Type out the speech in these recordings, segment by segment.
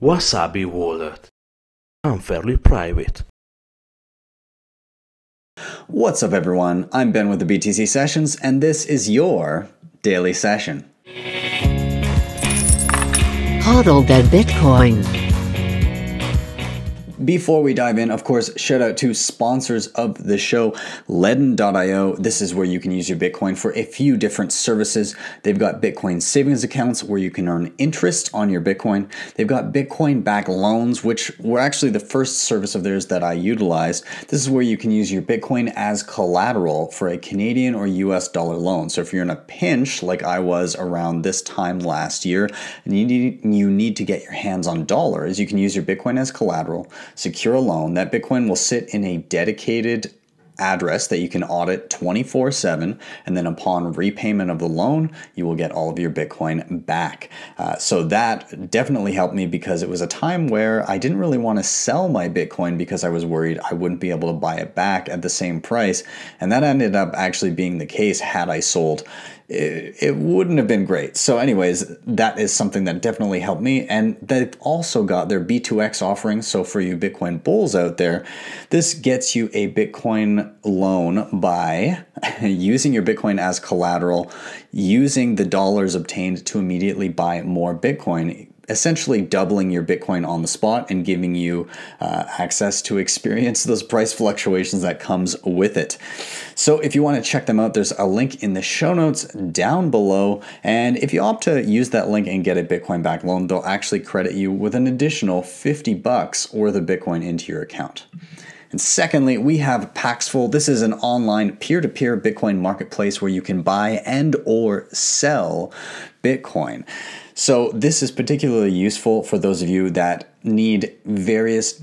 Wasabi Wallet. I'm fairly private. What's up, everyone? I'm Ben with the BTC Sessions, and this is your daily session. Hodl that Bitcoin. Before we dive in, of course, shout out to sponsors of the show, Ledn.io. This is where you can use your Bitcoin for a few different services. They've got Bitcoin savings accounts where you can earn interest on your Bitcoin. They've got Bitcoin backed loans, which were actually the first service of theirs that I utilized. This is where you can use your Bitcoin as collateral for a Canadian or US dollar loan. So if you're in a pinch, like I was around this time last year, and you need, you need to get your hands on dollars, you can use your Bitcoin as collateral secure a loan. That Bitcoin will sit in a dedicated address that you can audit 24 7 and then upon repayment of the loan you will get all of your bitcoin back uh, so that definitely helped me because it was a time where i didn't really want to sell my bitcoin because i was worried i wouldn't be able to buy it back at the same price and that ended up actually being the case had i sold it, it wouldn't have been great. So, anyways, that is something that definitely helped me. And they've also got their B2X offering. So, for you Bitcoin bulls out there, this gets you a Bitcoin loan by using your Bitcoin as collateral, using the dollars obtained to immediately buy more Bitcoin essentially doubling your Bitcoin on the spot and giving you uh, access to experience those price fluctuations that comes with it. So if you want to check them out, there's a link in the show notes down below. And if you opt to use that link and get a Bitcoin back loan, they'll actually credit you with an additional 50 bucks or the Bitcoin into your account. And secondly, we have Paxful. This is an online peer-to-peer Bitcoin marketplace where you can buy and or sell Bitcoin. So this is particularly useful for those of you that need various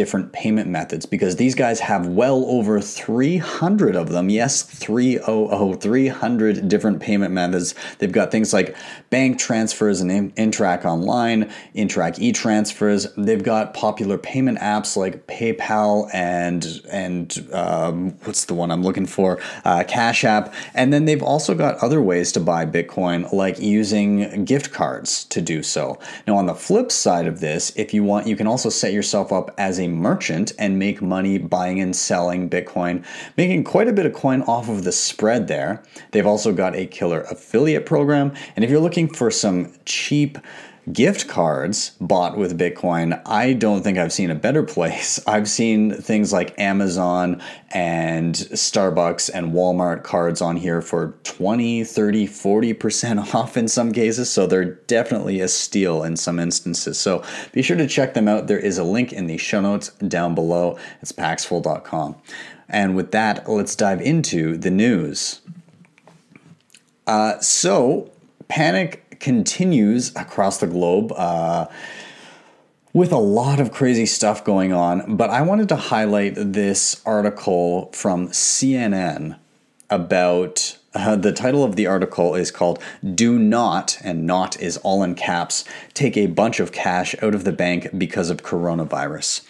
different payment methods because these guys have well over 300 of them. Yes, 300, 300 different payment methods. They've got things like bank transfers and Interac Online, Interac e-transfers. They've got popular payment apps like PayPal and and um, what's the one I'm looking for? Uh, Cash App. And then they've also got other ways to buy Bitcoin, like using gift cards to do so. Now, on the flip side of this, if you want, you can also set yourself up as a merchant and make money buying and selling Bitcoin, making quite a bit of coin off of the spread there. They've also got a killer affiliate program. And if you're looking for some cheap, gift cards bought with Bitcoin, I don't think I've seen a better place. I've seen things like Amazon and Starbucks and Walmart cards on here for 20, 30, 40% off in some cases. So they're definitely a steal in some instances. So be sure to check them out. There is a link in the show notes down below. It's paxful.com. And with that, let's dive into the news. Uh, so, panic continues across the globe. Uh, with a lot of crazy stuff going on, but I wanted to highlight this article from CNN about uh, the title of the article is called Do Not, and not is all in caps, take a bunch of cash out of the bank because of coronavirus.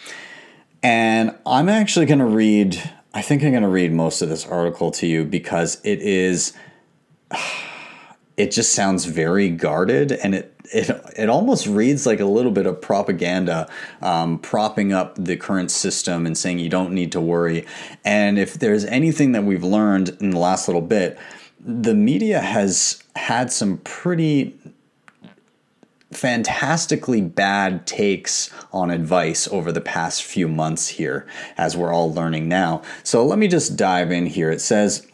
And I'm actually going to read, I think I'm going to read most of this article to you because it is. it just sounds very guarded and it it, it almost reads like a little bit of propaganda um, propping up the current system and saying you don't need to worry and if there's anything that we've learned in the last little bit the media has had some pretty fantastically bad takes on advice over the past few months here, as we're all learning now. So let me just dive in here. It says,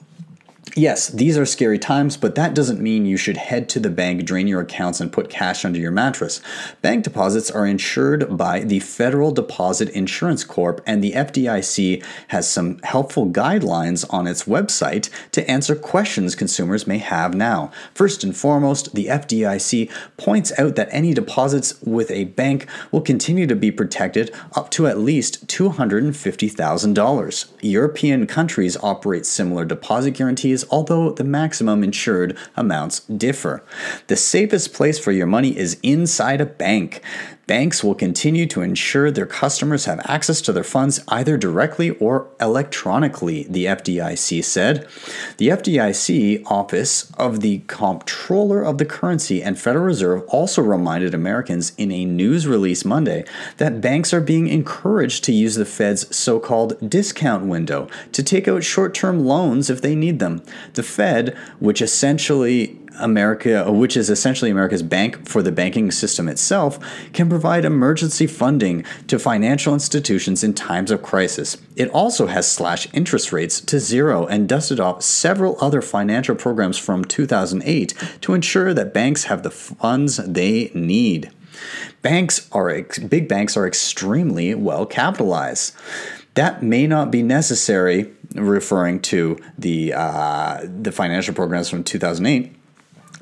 Yes, these are scary times, but that doesn't mean you should head to the bank, drain your accounts, and put cash under your mattress. Bank deposits are insured by the Federal Deposit Insurance Corp, and the FDIC has some helpful guidelines on its website to answer questions consumers may have now. First and foremost, the FDIC points out that any deposits with a bank will continue to be protected up to at least $250,000. European countries operate similar deposit guarantees although the maximum insured amounts differ. The safest place for your money is inside a bank. Banks will continue to ensure their customers have access to their funds either directly or electronically, the FDIC said. The FDIC Office of the Comptroller of the Currency and Federal Reserve also reminded Americans in a news release Monday that banks are being encouraged to use the Fed's so called discount window to take out short term loans if they need them. The Fed, which essentially America, which is essentially America's bank for the banking system itself, can provide emergency funding to financial institutions in times of crisis. It also has slashed interest rates to zero and dusted off several other financial programs from 2008 to ensure that banks have the funds they need. Banks are big banks are extremely well capitalized. That may not be necessary, referring to the uh, the financial programs from 2008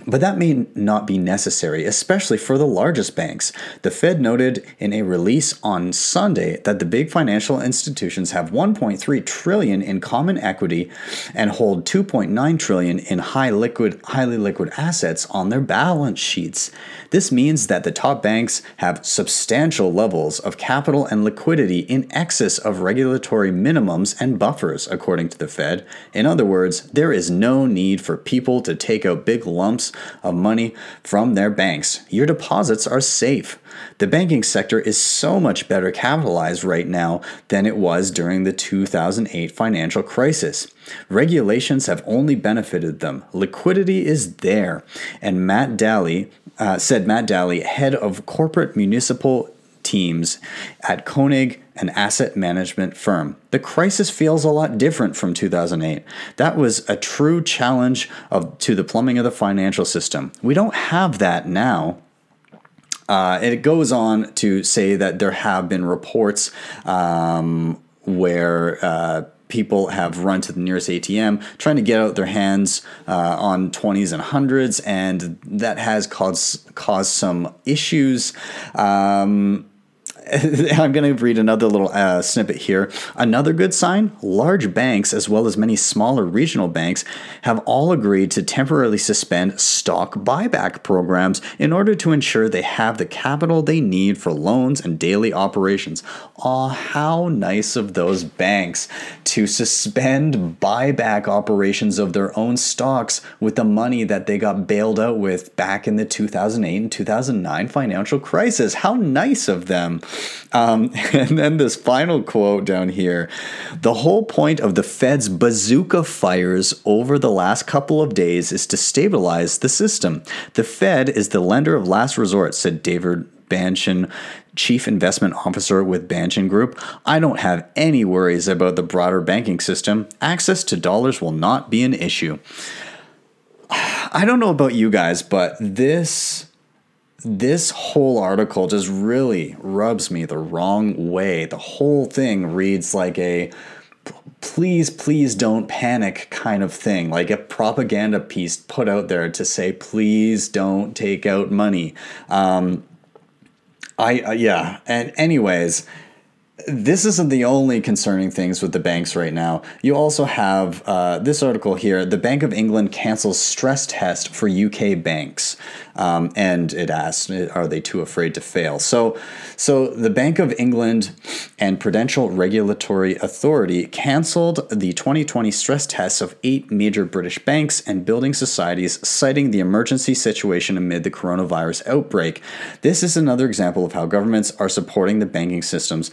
but that may not be necessary, especially for the largest banks. The Fed noted in a release on Sunday that the big financial institutions have 1.3 trillion in common equity and hold 2.9 trillion in high liquid, highly liquid assets on their balance sheets. This means that the top banks have substantial levels of capital and liquidity in excess of regulatory minimums and buffers, according to the Fed. In other words, there is no need for people to take out big lumps of money from their banks. Your deposits are safe. The banking sector is so much better capitalized right now than it was during the 2008 financial crisis. Regulations have only benefited them. Liquidity is there. And Matt Daly, uh, said Matt Daly, head of corporate municipal teams at Conning, an asset management firm. The crisis feels a lot different from 2008. That was a true challenge of, to the plumbing of the financial system. We don't have that now. Uh, it goes on to say that there have been reports um, where uh, people have run to the nearest ATM trying to get out their hands uh, on 20s and 100s, and that has caused, caused some issues. Um, I'm going to read another little uh, snippet here. Another good sign large banks, as well as many smaller regional banks, have all agreed to temporarily suspend stock buyback programs in order to ensure they have the capital they need for loans and daily operations. Aw, how nice of those banks to suspend buyback operations of their own stocks with the money that they got bailed out with back in the 2008 and 2009 financial crisis. How nice of them. Um, and then this final quote down here the whole point of the Fed's bazooka fires over the last couple of days is to stabilize the system. The Fed is the lender of last resort, said David Bahnsen, Chief Investment Officer with Bahnsen Group. I don't have any worries about the broader banking system. Access to dollars will not be an issue. I don't know about you guys, but this this whole article just really rubs me the wrong way. The whole thing reads like a please, please don't panic kind of thing, like a propaganda piece put out there to say, please don't take out money. Um, I, uh, yeah, and anyways, this isn't the only concerning things with the banks right now. You also have uh, this article here the Bank of England cancels stress test for UK banks. Um, and it asks, are they too afraid to fail? So, so the Bank of England and Prudential Regulatory Authority canceled the 2020 stress tests of eight major British banks and building societies, citing the emergency situation amid the coronavirus outbreak. This is another example of how governments are supporting the banking systems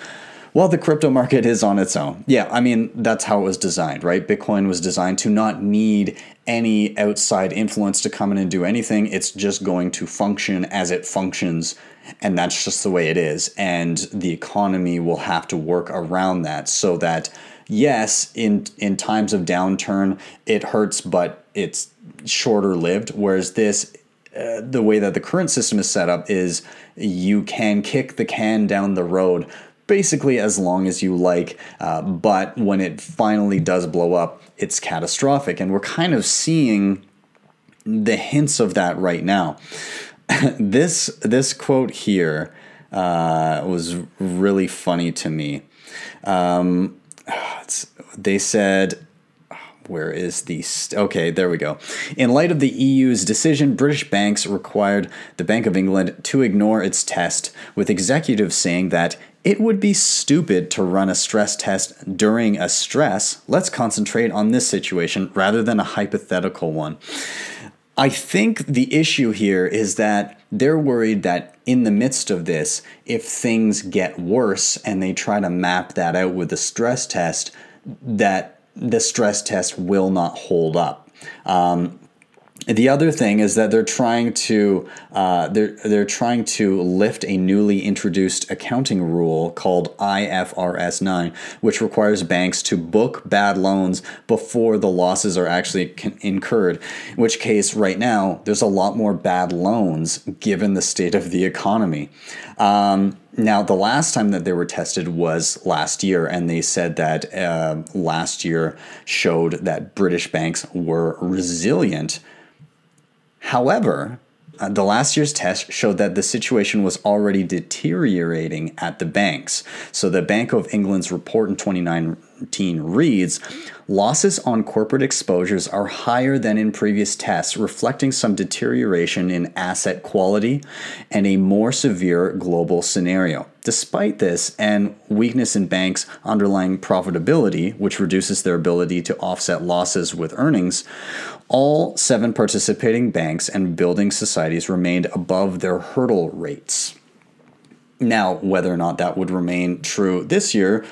well, the crypto market is on its own. Yeah, I mean, that's how it was designed, right? Bitcoin was designed to not need any outside influence to come in and do anything. It's just going to function as it functions, and that's just the way it is. And the economy will have to work around that so that, yes, in, in times of downturn, it hurts, but it's shorter lived. Whereas this, uh, the way that the current system is set up is you can kick the can down the road basically as long as you like. Uh, but when it finally does blow up, it's catastrophic. And we're kind of seeing the hints of that right now. this this quote here uh, was really funny to me. Um, they said, where is the st- okay there we go in light of the eu's decision british banks required the bank of england to ignore its test with executives saying that it would be stupid to run a stress test during a stress let's concentrate on this situation rather than a hypothetical one I think the issue here is that they're worried that in the midst of this, if things get worse and they try to map that out with a stress test, that the stress test will not hold up. Um, the other thing is that they're trying to uh, they're they're trying to lift a newly introduced accounting rule called IFRS 9, which requires banks to book bad loans before the losses are actually incurred. In which case, right now, there's a lot more bad loans given the state of the economy. Um, now, the last time that they were tested was last year, and they said that uh, last year showed that British banks were resilient However, uh, the last year's test showed that the situation was already deteriorating at the banks. So the Bank of England's report in 2019 reads losses on corporate exposures are higher than in previous tests, reflecting some deterioration in asset quality and a more severe global scenario. Despite this and weakness in banks' underlying profitability, which reduces their ability to offset losses with earnings, all seven participating banks and building societies remained above their hurdle rates. Now, whether or not that would remain true this year,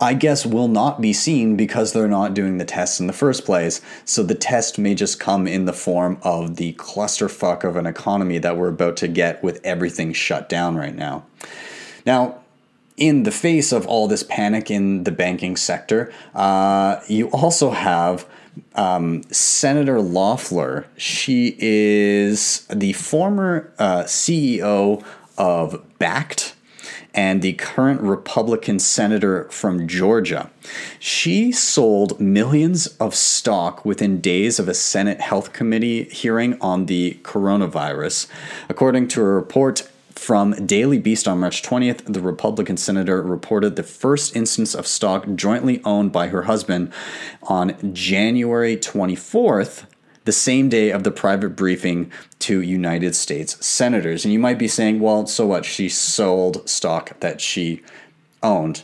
I guess will not be seen because they're not doing the tests in the first place. So the test may just come in the form of the clusterfuck of an economy that we're about to get with everything shut down right now. Now, in the face of all this panic in the banking sector, uh, you also have um, Senator Loeffler. She is the former uh, CEO of Bakkt and the current Republican senator from Georgia. She sold millions of stock within days of a Senate Health Committee hearing on the coronavirus. According to a report from Daily Beast on March 20th, the Republican senator reported the first instance of stock jointly owned by her husband on January 24th, the same day of the private briefing to United States senators. And you might be saying, well, so what? She sold stock that she owned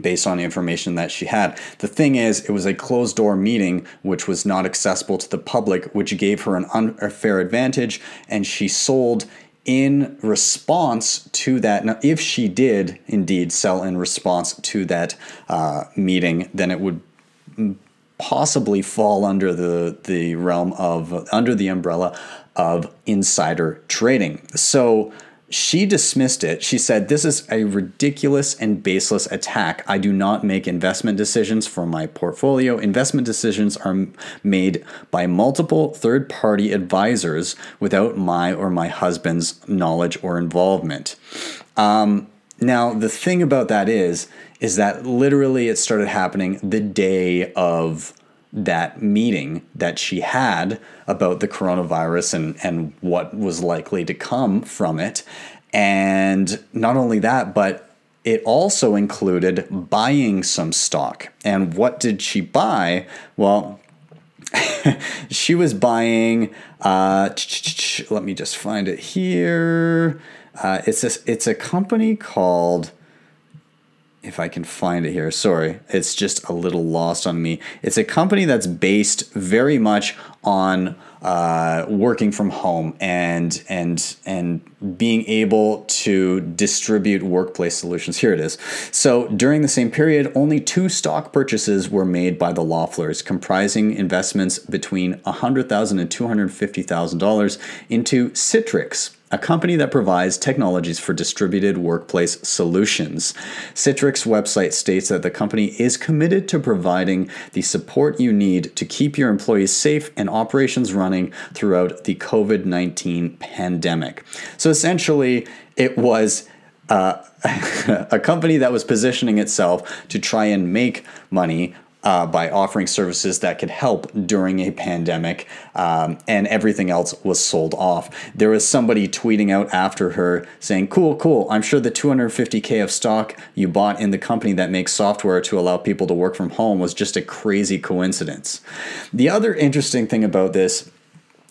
based on the information that she had. The thing is, it was a closed door meeting which was not accessible to the public, which gave her an unfair advantage, and she sold in response to that, now if she did indeed sell in response to that uh, meeting, then it would possibly fall under the the realm of under the umbrella of insider trading. So she dismissed it. She said, This is a ridiculous and baseless attack. I do not make investment decisions for my portfolio. Investment decisions are made by multiple third party advisors without my or my husband's knowledge or involvement. Um, now, the thing about that is, is that literally it started happening the day of that meeting that she had about the coronavirus and, and what was likely to come from it. And not only that, but it also included buying some stock. And what did she buy? Well, she was buying, uh, let me just find it here. Uh, it's, a, it's a company called if I can find it here. Sorry, it's just a little lost on me. It's a company that's based very much on uh, working from home and and and being able to distribute workplace solutions. Here it is. So during the same period, only two stock purchases were made by the Loefflers, comprising investments between $100,000 and $250,000 into Citrix a company that provides technologies for distributed workplace solutions. Citrix website states that the company is committed to providing the support you need to keep your employees safe and operations running throughout the COVID 19 pandemic. So essentially, it was uh, a company that was positioning itself to try and make money uh, by offering services that could help during a pandemic, um, and everything else was sold off. There was somebody tweeting out after her saying, Cool, cool, I'm sure the 250K of stock you bought in the company that makes software to allow people to work from home was just a crazy coincidence. The other interesting thing about this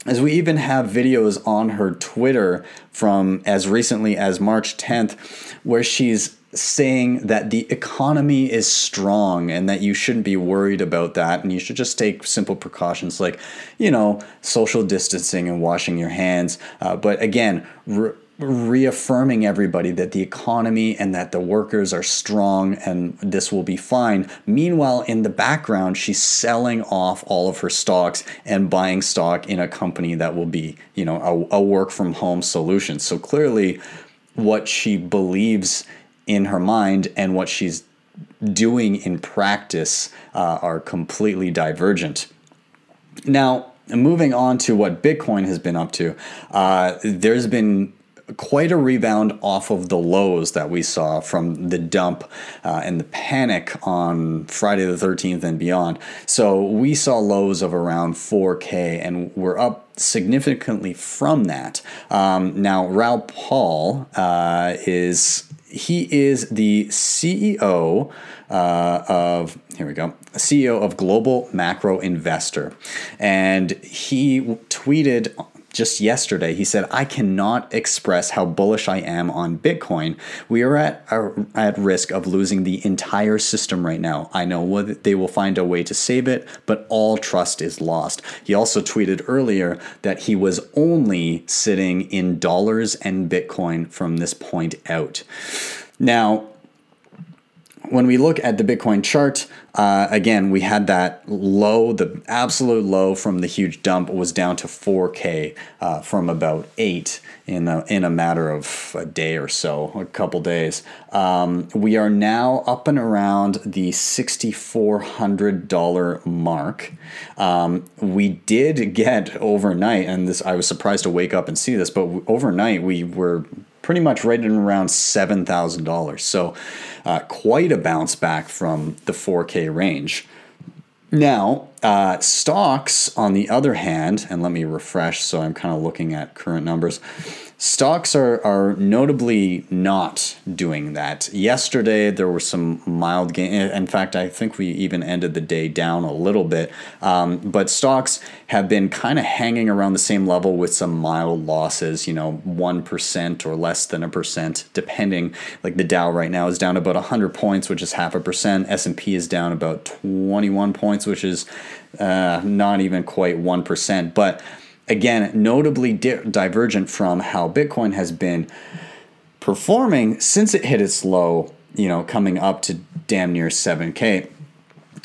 as we even have videos on her Twitter from as recently as March 10th, where she's saying that the economy is strong and that you shouldn't be worried about that and you should just take simple precautions like you know social distancing and washing your hands uh, but again re- reaffirming everybody that the economy and that the workers are strong and this will be fine. Meanwhile, in the background, she's selling off all of her stocks and buying stock in a company that will be, you know, a, a work from home solution. So clearly, what she believes in her mind and what she's doing in practice uh, are completely divergent. Now, moving on to what Bitcoin has been up to, uh, there's been quite a rebound off of the lows that we saw from the dump uh, and the panic on Friday the 13th and beyond. So we saw lows of around 4K and we're up significantly from that. Um, now, Raoul Pal uh, is. He is the CEO uh, of here we go CEO of Global Macro Investor, and he tweeted just yesterday, he said, I cannot express how bullish I am on Bitcoin. We are at, at risk of losing the entire system right now. I know they will find a way to save it, but all trust is lost. He also tweeted earlier that he was only sitting in dollars and Bitcoin from this point out. Now, when we look at the Bitcoin chart, uh, again, we had that low, the absolute low from the huge dump was down to 4K uh, from about 8 in a, in a matter of a day or so, a couple days. Um, we are now up and around the $6,400 mark. Um, we did get overnight, and this I was surprised to wake up and see this, but overnight we were pretty much right in around $7,000. So uh, quite a bounce back from the 4K range. Now, uh, stocks, on the other hand, and let me refresh so I'm kind of looking at current numbers. Stocks are, are notably not doing that. Yesterday, there were some mild gain. In fact, I think we even ended the day down a little bit. Um, but stocks have been kind of hanging around the same level with some mild losses, you know, 1% or less than a percent, depending. Like the Dow right now is down about 100 points, which is half a percent. S&P is down about 21 points, which is uh, not even quite 1%. But again, notably di- divergent from how Bitcoin has been performing since it hit its low, you know, coming up to damn near 7K.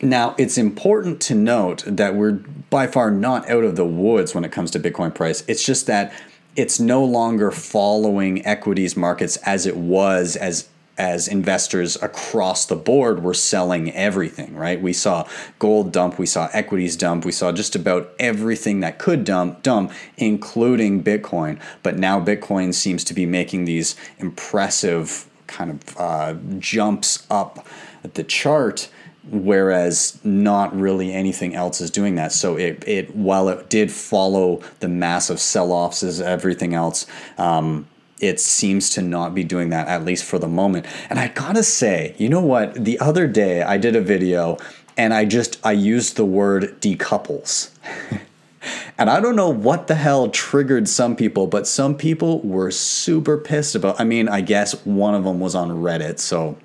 Now, it's important to note that we're by far not out of the woods when it comes to Bitcoin price. It's just that it's no longer following equities markets as it was as as investors across the board were selling everything, right? We saw gold dump, we saw equities dump, we saw just about everything that could dump, dump, including Bitcoin. But now Bitcoin seems to be making these impressive kind of uh, jumps up the chart whereas not really anything else is doing that. So it, it while it did follow the massive sell-offs as everything else, um, it seems to not be doing that at least for the moment and i gotta say you know what the other day i did a video and i just i used the word decouples and i don't know what the hell triggered some people but some people were super pissed about i mean i guess one of them was on reddit so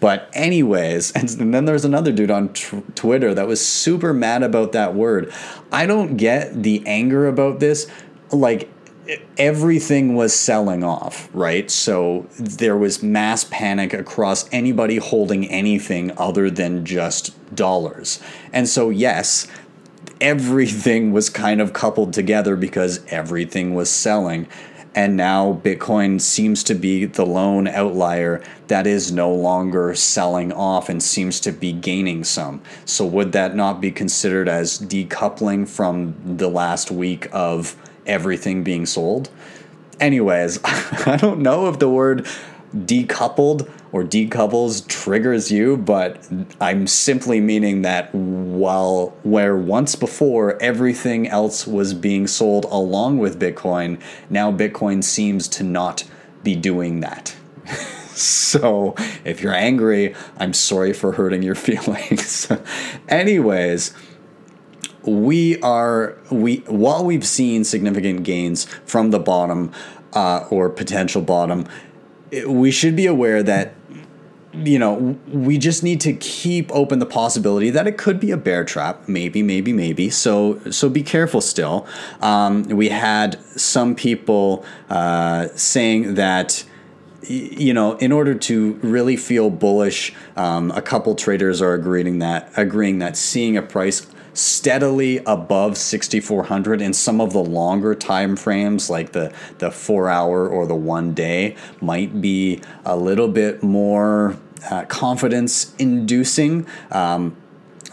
but anyways, and then there's another dude on tr- Twitter that was super mad about that word. I don't get the anger about this. Like everything was selling off, right? So there was mass panic across anybody holding anything other than just dollars. And so, yes, everything was kind of coupled together because everything was selling. And now Bitcoin seems to be the lone outlier that is no longer selling off and seems to be gaining some. So, would that not be considered as decoupling from the last week of everything being sold. Anyways, I don't know if the word decoupled or decouples triggers you, but I'm simply meaning that while where once before everything else was being sold along with Bitcoin, now Bitcoin seems to not be doing that. so if you're angry, I'm sorry for hurting your feelings. Anyways, we are we while we've seen significant gains from the bottom uh, or potential bottom, we should be aware that you know we just need to keep open the possibility that it could be a bear trap. Maybe maybe maybe. So so be careful still. Um, we had some people uh, saying that you know, in order to really feel bullish, um, a couple traders are agreeing that agreeing that seeing a price steadily above 6400 in some of the longer time frames like the the 4 hour or the 1 day might be a little bit more uh, confidence inducing um,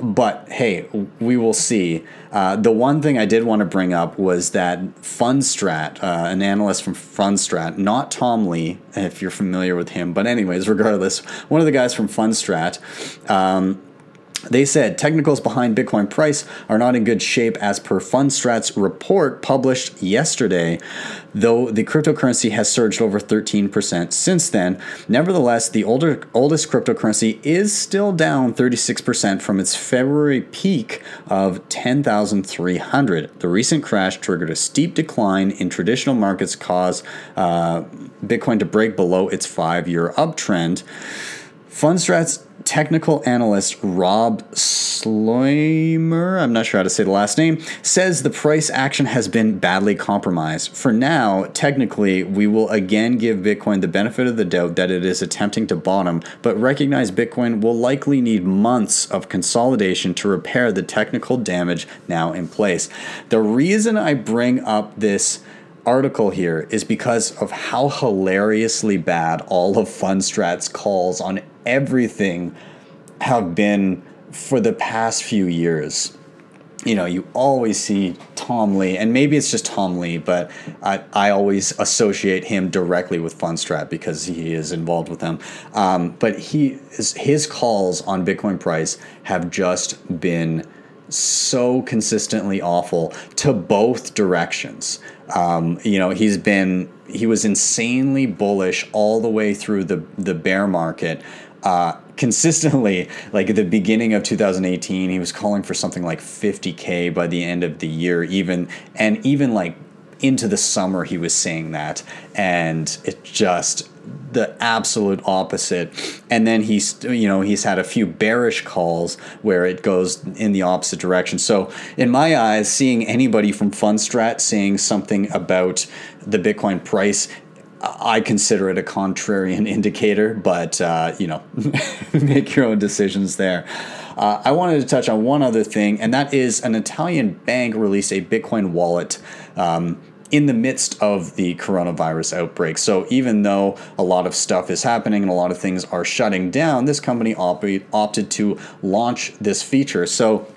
but hey, we will see. Uh, the one thing I did want to bring up was that Fundstrat, uh, an analyst from Fundstrat, not Tom Lee, if you're familiar with him, but anyways, regardless, one of the guys from Fundstrat. Um, they said technicals behind Bitcoin price are not in good shape as per Fundstrat's report published yesterday, though the cryptocurrency has surged over 13% since then. Nevertheless, the older oldest cryptocurrency is still down 36% from its February peak of 10,300. The recent crash triggered a steep decline in traditional markets, caused uh, Bitcoin to break below its five-year uptrend. Fundstrat's technical analyst Rob Sluymer, I'm not sure how to say the last name, says the price action has been badly compromised. For now, technically, we will again give Bitcoin the benefit of the doubt that it is attempting to bottom, but recognize Bitcoin will likely need months of consolidation to repair the technical damage now in place. The reason I bring up this article here is because of how hilariously bad all of Fundstrat's calls on everything have been for the past few years. You know, you always see Tom Lee, and maybe it's just Tom Lee, but I, I always associate him directly with Fundstrat because he is involved with them. Um, but he his, his calls on Bitcoin price have just been so consistently awful to both directions. Um, you know, he's been he was insanely bullish all the way through the the bear market. Uh, consistently, like at the beginning of 2018, he was calling for something like 50k by the end of the year, even and even like into the summer, he was saying that, and it just the absolute opposite. And then he's, you know, he's had a few bearish calls where it goes in the opposite direction. So, in my eyes, seeing anybody from Fundstrat saying something about the Bitcoin price I consider it a contrarian indicator, but uh, you know, make your own decisions there. Uh, I wanted to touch on one other thing, and that is an Italian bank released a Bitcoin wallet. Um, in the midst of the coronavirus outbreak. So, even though a lot of stuff is happening and a lot of things are shutting down, this company op- opted to launch this feature. So,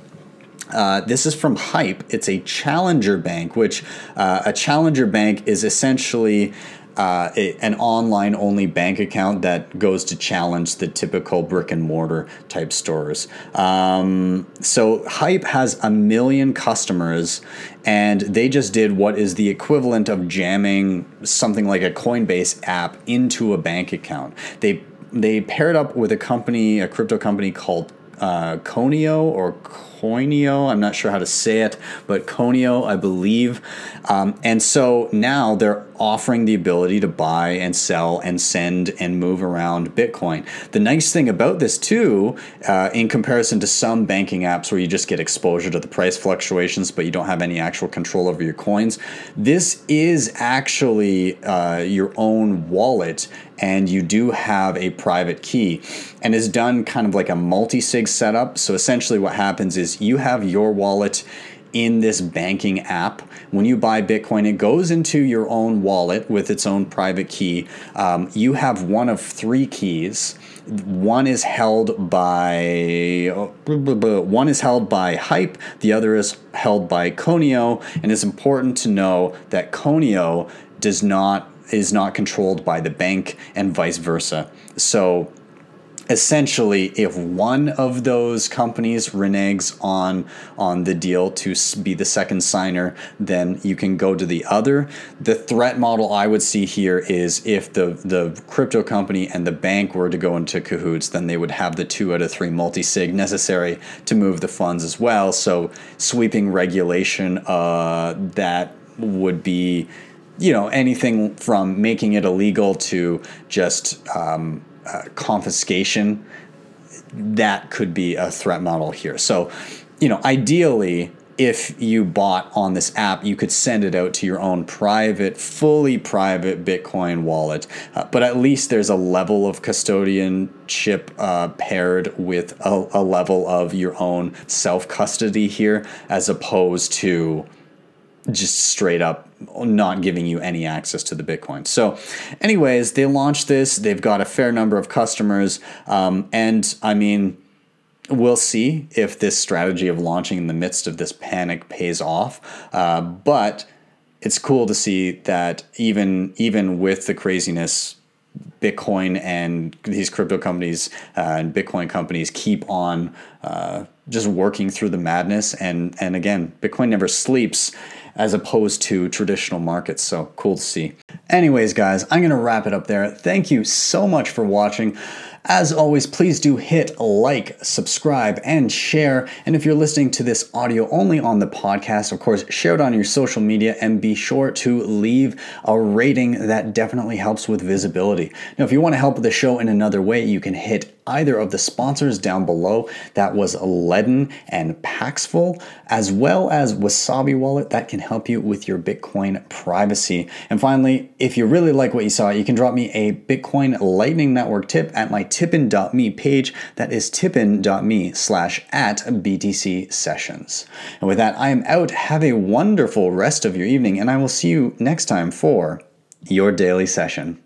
uh, this is from Hype. It's a challenger bank, which uh, a challenger bank is essentially uh, an online only bank account that goes to challenge the typical brick and mortar type stores. Um, so Hype has a million customers, and they just did what is the equivalent of jamming something like a Coinbase app into a bank account. They they paired up with a company, a crypto company called uh, Conio or Coinio. I'm not sure how to say it, but Conio, I believe. Um, and so now they're offering the ability to buy and sell and send and move around Bitcoin. The nice thing about this, too, uh, in comparison to some banking apps where you just get exposure to the price fluctuations, but you don't have any actual control over your coins, this is actually uh, your own wallet and you do have a private key and is done kind of like a multi-sig setup so essentially what happens is you have your wallet in this banking app. When you buy Bitcoin, it goes into your own wallet with its own private key. Um, you have one of three keys. One is held by one is held by Hype. The other is held by Conio, and it's important to know that Conio does not is not controlled by the bank and vice versa. So essentially if one of those companies reneges on on the deal to be the second signer then you can go to the other the threat model i would see here is if the the crypto company and the bank were to go into cahoots then they would have the two out of three multi-sig necessary to move the funds as well so sweeping regulation uh, that would be you know anything from making it illegal to just um, uh, confiscation, that could be a threat model here. So, you know, ideally, if you bought on this app, you could send it out to your own private, fully private Bitcoin wallet. Uh, but at least there's a level of custodianship uh, paired with a, a level of your own self custody here, as opposed to just straight up not giving you any access to the Bitcoin. So, anyways, they launched this. They've got a fair number of customers. Um, and I mean, we'll see if this strategy of launching in the midst of this panic pays off. Uh, but it's cool to see that even even with the craziness, Bitcoin and these crypto companies uh, and Bitcoin companies keep on uh, just working through the madness. And and again, Bitcoin never sleeps as opposed to traditional markets. So cool to see. Anyways, guys, I'm going to wrap it up there. Thank you so much for watching. As always, please do hit like, subscribe, and share. And if you're listening to this audio only on the podcast, of course, share it on your social media and be sure to leave a rating. That definitely helps with visibility. Now, if you want to help the show in another way, you can hit either of the sponsors down below. That was Ledn and Paxful, as well as Wasabi Wallet that can help you with your Bitcoin privacy. And finally, if you really like what you saw, you can drop me a Bitcoin Lightning Network tip at my tippin.me page. That is tippin.me slash at BTC sessions. And with that, I am out. Have a wonderful rest of your evening, and I will see you next time for your daily session.